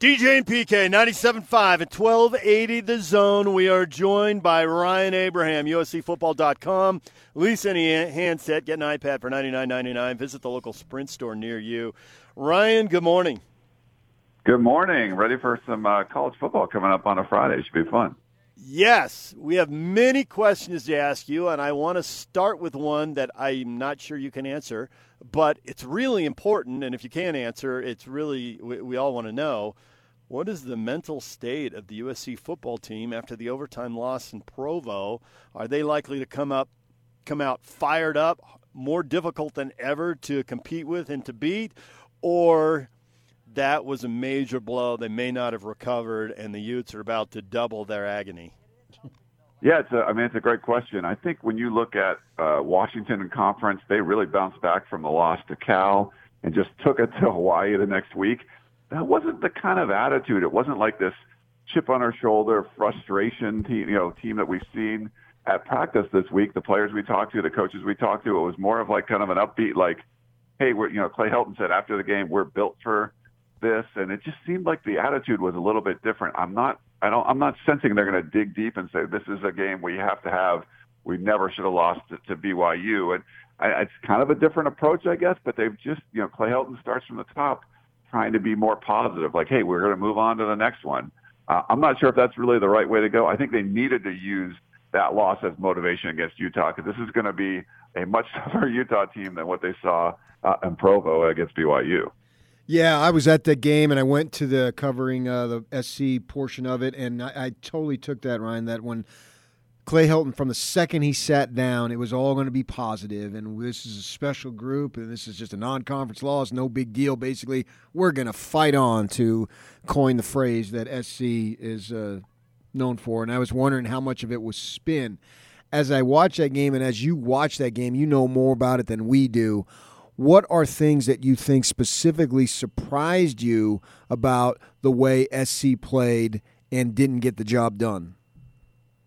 DJ and PK, 97.5 at 1280 The Zone. We are joined by Ryan Abraham, USCFootball.com. Lease any handset, get an iPad for $99.99. Visit the local Sprint store near you. Ryan, good morning. Good morning. Ready for some uh, college football coming up on a Friday. Should be fun. Yes, we have many questions to ask you, and I want to start with one that I'm not sure you can answer, but it's really important. And if you can't answer, it's really, we, we all want to know what is the mental state of the USC football team after the overtime loss in Provo? Are they likely to come up, come out fired up, more difficult than ever to compete with and to beat, or that was a major blow. They may not have recovered, and the Utes are about to double their agony. Yeah, it's a, I mean, it's a great question. I think when you look at uh, Washington and conference, they really bounced back from the loss to Cal and just took it to Hawaii the next week. That wasn't the kind of attitude. It wasn't like this chip on our shoulder, frustration team, you know, team that we've seen at practice this week. The players we talked to, the coaches we talked to, it was more of like kind of an upbeat, like, hey, we're, you know, Clay Helton said after the game, we're built for this, and it just seemed like the attitude was a little bit different. I'm not, I don't, I'm not sensing they're going to dig deep and say this is a game we have to have. We never should have lost to, to BYU, and I, it's kind of a different approach, I guess. But they've just, you know, Clay Helton starts from the top, trying to be more positive, like, hey, we're going to move on to the next one. Uh, I'm not sure if that's really the right way to go. I think they needed to use that loss as motivation against Utah because this is going to be a much tougher Utah team than what they saw uh, in Provo against BYU. Yeah, I was at the game and I went to the covering uh, the SC portion of it, and I, I, totally took that Ryan. That when Clay Helton, from the second he sat down, it was all going to be positive, and this is a special group, and this is just a non-conference loss, no big deal. Basically, we're going to fight on to coin the phrase that SC is uh, known for, and I was wondering how much of it was spin. As I watched that game, and as you watch that game, you know more about it than we do what are things that you think specifically surprised you about the way SC played and didn't get the job done?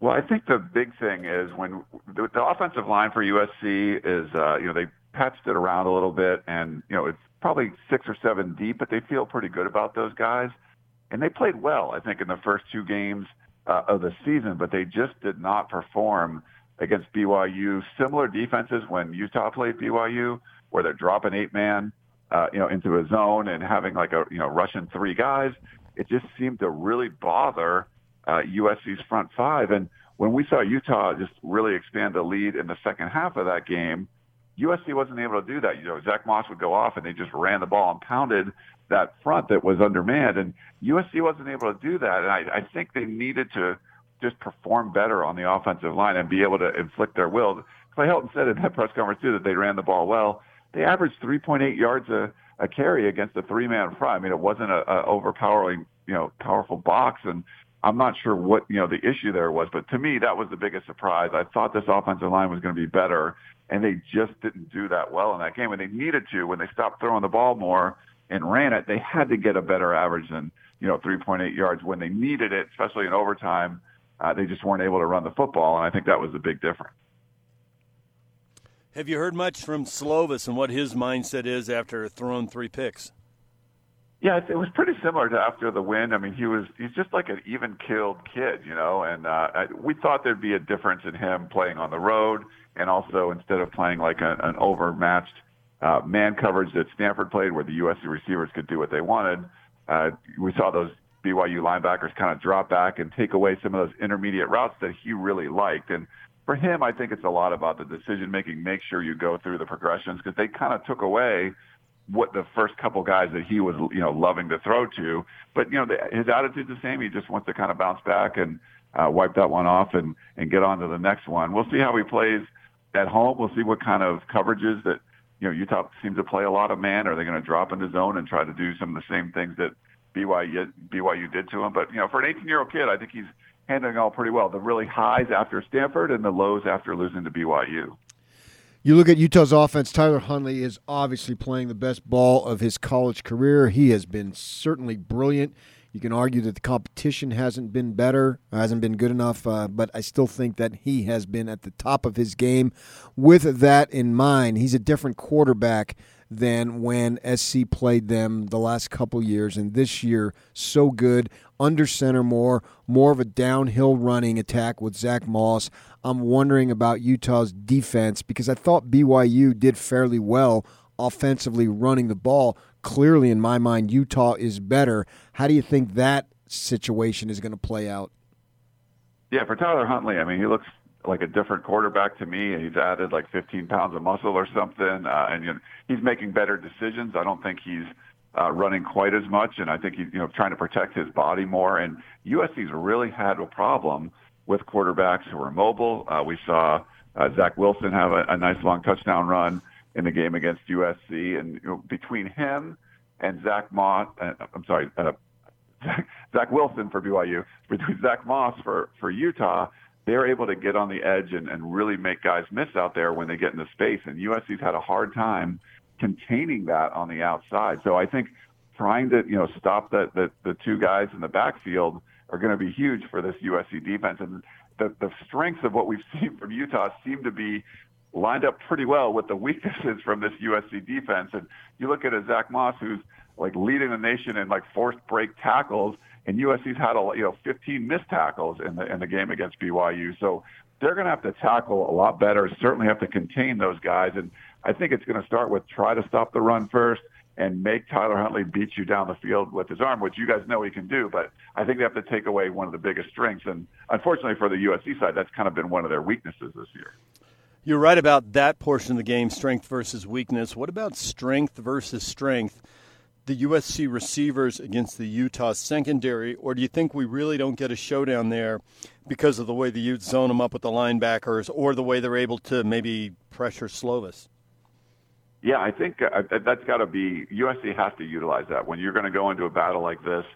Well, I think the big thing is when the, offensive line for USC is, uh, you know, they patched it around a little bit, and you know, it's probably six or seven deep, but they feel pretty good about those guys, and they played well. I think in the first two games uh, of the season, but they just did not perform against BYU. Similar defenses when Utah played BYU where they're dropping eight man, uh, you know, into a zone and having like a, you know, rushing three guys. It just seemed to really bother uh, USC's front five. And when we saw Utah just really expand the lead in the second half of that game, USC wasn't able to do that. You know, Zach Moss would go off and they just ran the ball and pounded that front that was undermanned. And USC wasn't able to do that. And I, I think they needed to just perform better on the offensive line and be able to inflict their will. Clay Helton said in that press conference too that they ran the ball well they averaged 3.8 yards a, a carry against a three-man front. I mean, it wasn't a, a overpowering, you know, powerful box, and I'm not sure what you know the issue there was, but to me that was the biggest surprise. I thought this offensive line was going to be better, and they just didn't do that well in that game. And they needed to when they stopped throwing the ball more and ran it. They had to get a better average than you know 3.8 yards when they needed it, especially in overtime. Uh, they just weren't able to run the football, and I think that was the big difference. Have you heard much from Slovis and what his mindset is after throwing three picks? Yeah, it was pretty similar to after the win. I mean, he was he's just like an even killed kid, you know. And uh, I, we thought there'd be a difference in him playing on the road, and also instead of playing like a, an overmatched uh, man coverage that Stanford played, where the USC receivers could do what they wanted. Uh, we saw those BYU linebackers kind of drop back and take away some of those intermediate routes that he really liked. And for him, I think it's a lot about the decision making. Make sure you go through the progressions because they kind of took away what the first couple guys that he was, you know, loving to throw to. But you know, the, his attitude's the same. He just wants to kind of bounce back and uh, wipe that one off and and get on to the next one. We'll see how he plays at home. We'll see what kind of coverages that you know Utah seems to play a lot of man. Are they going to drop into zone and try to do some of the same things that BYU BYU did to him? But you know, for an 18 year old kid, I think he's handling all pretty well. The really highs after Stanford and the lows after losing to BYU. You look at Utah's offense, Tyler Huntley is obviously playing the best ball of his college career. He has been certainly brilliant. You can argue that the competition hasn't been better, hasn't been good enough, uh, but I still think that he has been at the top of his game. With that in mind, he's a different quarterback than when SC played them the last couple years. And this year, so good. Under center more, more of a downhill running attack with Zach Moss. I'm wondering about Utah's defense because I thought BYU did fairly well offensively running the ball. Clearly, in my mind, Utah is better. How do you think that situation is going to play out? Yeah, for Tyler Huntley, I mean, he looks like a different quarterback to me. He's added like 15 pounds of muscle or something, uh, and you know, he's making better decisions. I don't think he's uh, running quite as much, and I think he's you know trying to protect his body more. And USC's really had a problem with quarterbacks who are mobile. Uh, we saw uh, Zach Wilson have a, a nice long touchdown run in the game against USC, and you know, between him and Zach Moss, uh, I'm sorry, uh, Zach, Zach Wilson for BYU, between Zach Moss for for Utah, they're able to get on the edge and, and really make guys miss out there when they get into space. And USC's had a hard time containing that on the outside. So I think trying to you know stop the the, the two guys in the backfield are going to be huge for this USC defense. And the the strengths of what we've seen from Utah seem to be lined up pretty well with the weaknesses from this USC defense. And you look at a Zach Moss who's like leading the nation in like forced break tackles, and USC's had a you know 15 missed tackles in the in the game against BYU. So they're going to have to tackle a lot better. Certainly have to contain those guys, and I think it's going to start with try to stop the run first and make Tyler Huntley beat you down the field with his arm, which you guys know he can do. But I think they have to take away one of the biggest strengths, and unfortunately for the USC side, that's kind of been one of their weaknesses this year. You're right about that portion of the game, strength versus weakness. What about strength versus strength? The USC receivers against the Utah secondary, or do you think we really don't get a showdown there because of the way the Utes zone them up with the linebackers, or the way they're able to maybe pressure Slovis? Yeah, I think uh, that's got to be USC has to utilize that when you're going to go into a battle like this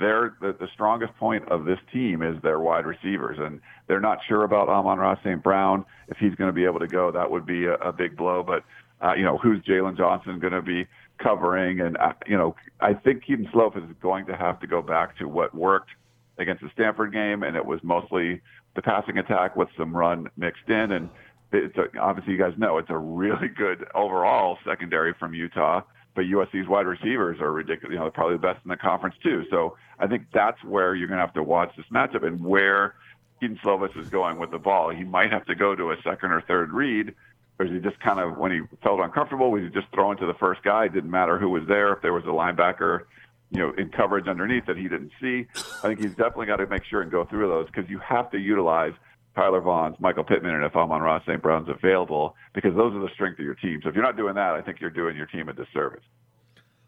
they're the, the strongest point of this team is their wide receivers, and they're not sure about Amon-Ra St. Brown if he's going to be able to go. That would be a, a big blow. But uh, you know, who's Jaylon Johnson going to be covering? And uh, you know, I think Kedon Slovis is going to have to go back to what worked against the Stanford game, and it was mostly the passing attack with some run mixed in. And it's a, obviously, you guys know it's a really good overall secondary from Utah but USC's wide receivers are ridiculous. You know, they're probably the best in the conference too. So I think that's where you're going to have to watch this matchup and where Kedon Slovis is going with the ball. He might have to go to a second or third read, or is he just kind of when he felt uncomfortable, was he just throwing to the first guy? It didn't matter who was there. If there was a linebacker, you know, in coverage underneath that he didn't see, I think he's definitely got to make sure and go through those because you have to utilize Tyler Vaughns, Michael Pittman, and if Amon-Ra St. Brown's available, because those are the strength of your team. So if you're not doing that, I think you're doing your team a disservice.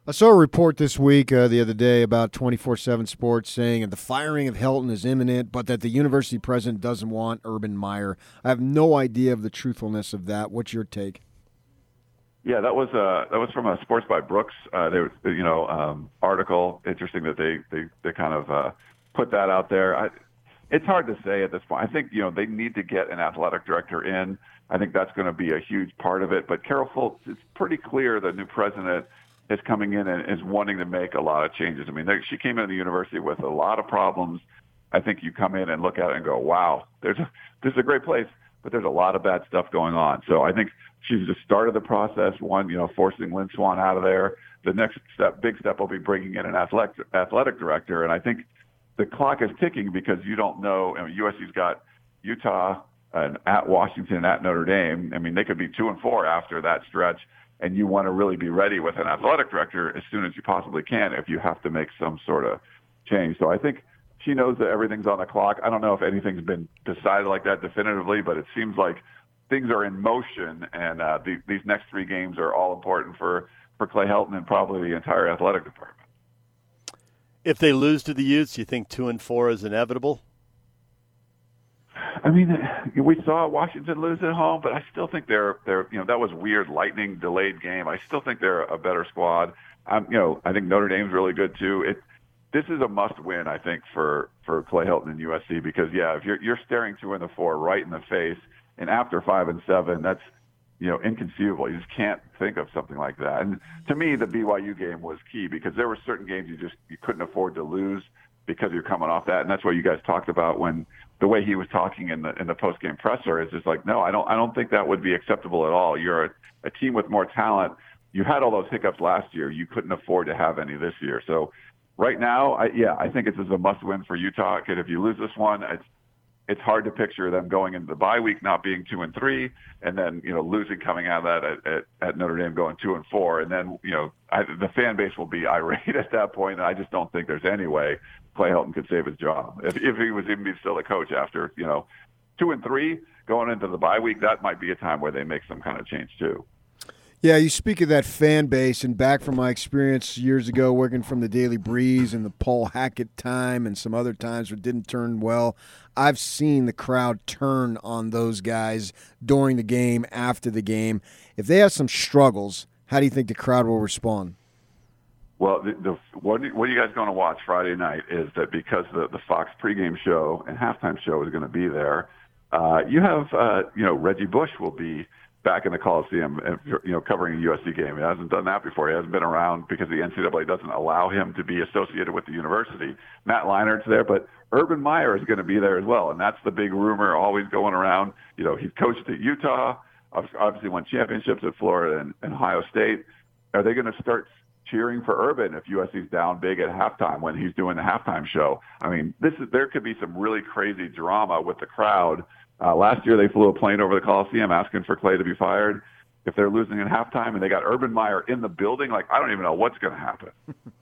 I saw a report this week, uh, the other day, about 24 7 Sports saying that the firing of Helton is imminent, but that the university president doesn't want Urban Meyer. I have no idea of the truthfulness of that. What's your take? Yeah, that was uh, that was from a Sports by Brooks. Uh, they, you know, um, article. Interesting that they they they kind of uh, put that out there. I, it's hard to say at this point. I think you know they need to get an athletic director in. I think that's going to be a huge part of it. But Carol Folt, it's pretty clear the new president is coming in and is wanting to make a lot of changes. I mean, they, she came into the university with a lot of problems. I think you come in and look at it and go, "Wow, there's a this is a great place, but there's a lot of bad stuff going on." So I think she's just started the process. One, you know, forcing Lynn Swann out of there. The next step, big step, will be bringing in an athletic athletic director, and I think the clock is ticking because you don't know. I mean, USC's got Utah and at Washington, at Notre Dame. I mean, they could be two and four after that stretch, and you want to really be ready with an athletic director as soon as you possibly can if you have to make some sort of change. So I think she knows that everything's on the clock. I don't know if anything's been decided like that definitively, but it seems like things are in motion, and uh, the, these next three games are all important for for Clay Helton and probably the entire athletic department. If they lose to the Utes, you think two and four is inevitable? I mean, we saw Washington lose at home, but I still think they're they're you know that was weird lightning delayed game. I still think they're a better squad. I'm you know I think Notre Dame's really good too. It this is a must win I think for for Clay Helton and USC because yeah if you're you're staring two and the four right in the face and after five and seven that's you know, inconceivable. You just can't think of something like that. And to me, the BYU game was key because there were certain games you just you couldn't afford to lose because you're coming off that. And that's what you guys talked about when the way he was talking in the in the post game presser is just like, no, I don't I don't think that would be acceptable at all. You're a, a team with more talent. you had all those hiccups last year. You couldn't afford to have any this year. So right now, I, yeah, I think it's a must-win for Utah. Because if you lose this one, it's it's hard to picture them going into the bye week not being two and three, and then you know losing coming out of that at, at, at Notre Dame going two and four, and then you know I, the fan base will be irate at that point. And I just don't think there's any way Clay Helton could save his job if, if he was even still a coach after you know two and three going into the bye week. That might be a time where they make some kind of change too. Yeah, you speak of that fan base, and back from my experience years ago working from the Daily Breeze and the Paul Hackett time and some other times where it didn't turn well, I've seen the crowd turn on those guys during the game, after the game. If they have some struggles, how do you think the crowd will respond? Well, the, the, what, what are you guys going to watch Friday night is that because the, the Fox pregame show and halftime show is going to be there, uh, you have, uh, you know, Reggie Bush will be – back in the Coliseum, uh, you know, covering a USC game. He hasn't done that before. He hasn't been around because the NCAA doesn't allow him to be associated with the university. Matt Leinart's there, but Urban Meyer is going to be there as well, and that's the big rumor always going around. You know, he's coached at Utah, obviously won championships at Florida and, and Ohio State. Are they going to start cheering for Urban if USC's down big at halftime when he's doing the halftime show? I mean, this is there could be some really crazy drama with the crowd uh, last year, they flew a plane over the Coliseum asking for Clay to be fired. If they're losing at halftime and they got Urban Meyer in the building, like I don't even know what's going to happen.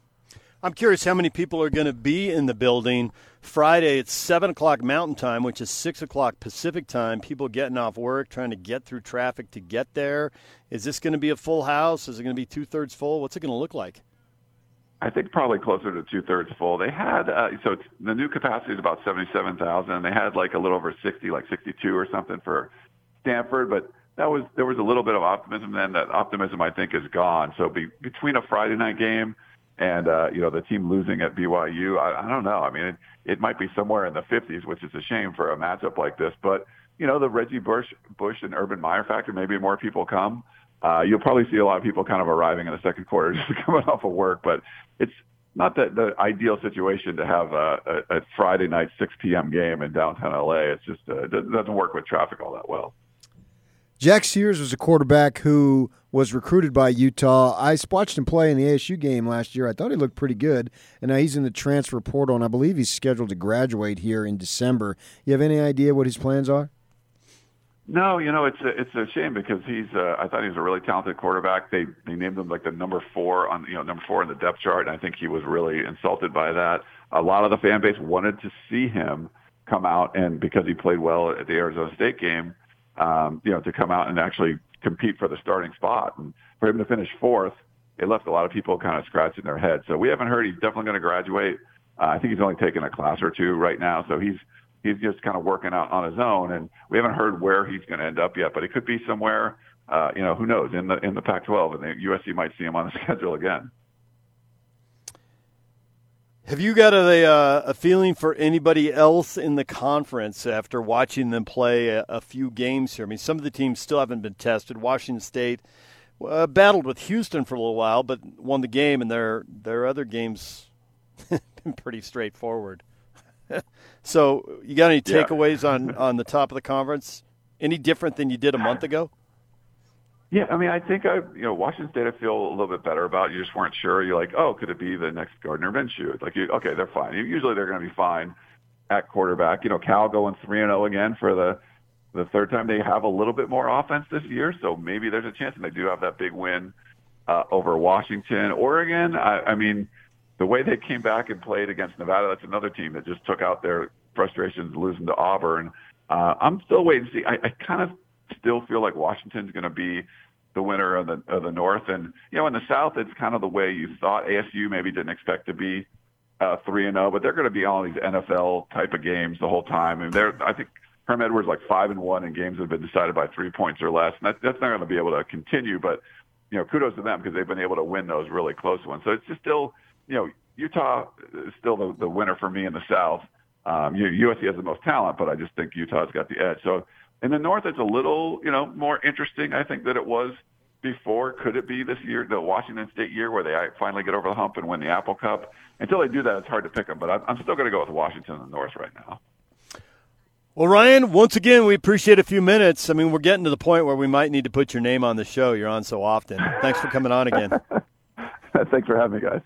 I'm curious how many people are going to be in the building Friday. It's seven o'clock Mountain Time, which is six o'clock Pacific Time. People getting off work, trying to get through traffic to get there. Is this going to be a full house? Is it going to be two thirds full? What's it going to look like? I think probably closer to two thirds full. They had uh, so the new capacity is about seventy seven thousand. They had like a little over sixty, like sixty two or something for Stanford, but that was there was a little bit of optimism then. That optimism I think is gone. So be, between a Friday night game and uh, you know the team losing at BYU, I, I don't know. I mean, it, it might be somewhere in the fifties, which is a shame for a matchup like this. But you know the Reggie Bush, Bush and Urban Meyer factor. Maybe more people come uh, you'll probably see a lot of people kind of arriving in the second quarter just coming off of work, but it's not the, the ideal situation to have a, a, a Friday night 6 p.m. game in downtown LA. It's just uh, it doesn't work with traffic all that well. Jack Sears was a quarterback who was recruited by Utah. I watched him play in the ASU game last year. I thought he looked pretty good, and now he's in the transfer portal, and I believe he's scheduled to graduate here in December. You have any idea what his plans are? No, you know it's a, it's a shame because he's uh, I thought he was a really talented quarterback. They they named him like the number four on you know number four in the depth chart, and I think he was really insulted by that. A lot of the fan base wanted to see him come out and because he played well at the Arizona State game, um, you know, to come out and actually compete for the starting spot. And for him to finish fourth, it left a lot of people kind of scratching their heads. So we haven't heard he's definitely going to graduate. Uh, I think he's only taken a class or two right now, so he's he's just kind of working out on his own, and we haven't heard where he's going to end up yet. But it could be somewhere, uh, you know, who knows in the in the Pac-12, and the USC might see him on the schedule again. Have you got a, uh, a feeling for anybody else in the conference after watching them play a, a, few games here? I mean, some of the teams still haven't been tested. Washington State uh, battled with Houston for a little while, but won the game, and their their other games been pretty straightforward. so, you got any takeaways yeah. on on the top of the conference? Any different than you did a month ago? Yeah, I mean, I think I, you know, Washington State, I feel a little bit better about. You just weren't sure. You're like, oh, could it be the next Gardner Minshew? Like, you, okay, they're fine. Usually, they're going to be fine at quarterback. You know, Cal going three and zero oh again for the the third time. They have a little bit more offense this year, so maybe there's a chance, and they do have that big win uh, over Washington, Oregon. I, I mean, the way they came back and played against Nevada, that's another team that just took out their frustrations losing to Auburn. Uh, I'm still waiting to see. I, I kind of still feel like Washington's going to be the winner of the of the North, and you know, in the South, it's kind of the way you thought. ASU maybe didn't expect to be uh, three and zero, oh, but they're going to be all these NFL type of games the whole time. And they're, I think, Herm Edwards like five and one in games that have been decided by three points or less, and that, that's not going to be able to continue. But you know, kudos to them because they've been able to win those really close ones. So it's just still you know, Utah is still the, the winner for me in the South. Um, USC has the most talent, but I just think Utah's got the edge. So in the North, it's a little, you know, more interesting, I think, that it was before. Could it be this year, the Washington State year, where they finally get over the hump and win the Apple Cup? Until they do that, it's hard to pick them. But I'm, I'm still going to go with Washington in the North right now. Well, Ryan, once again, we appreciate a few minutes. I mean, we're getting to the point where we might need to put your name on the show. You're on so often. Thanks for coming on again. Thanks for having me, guys.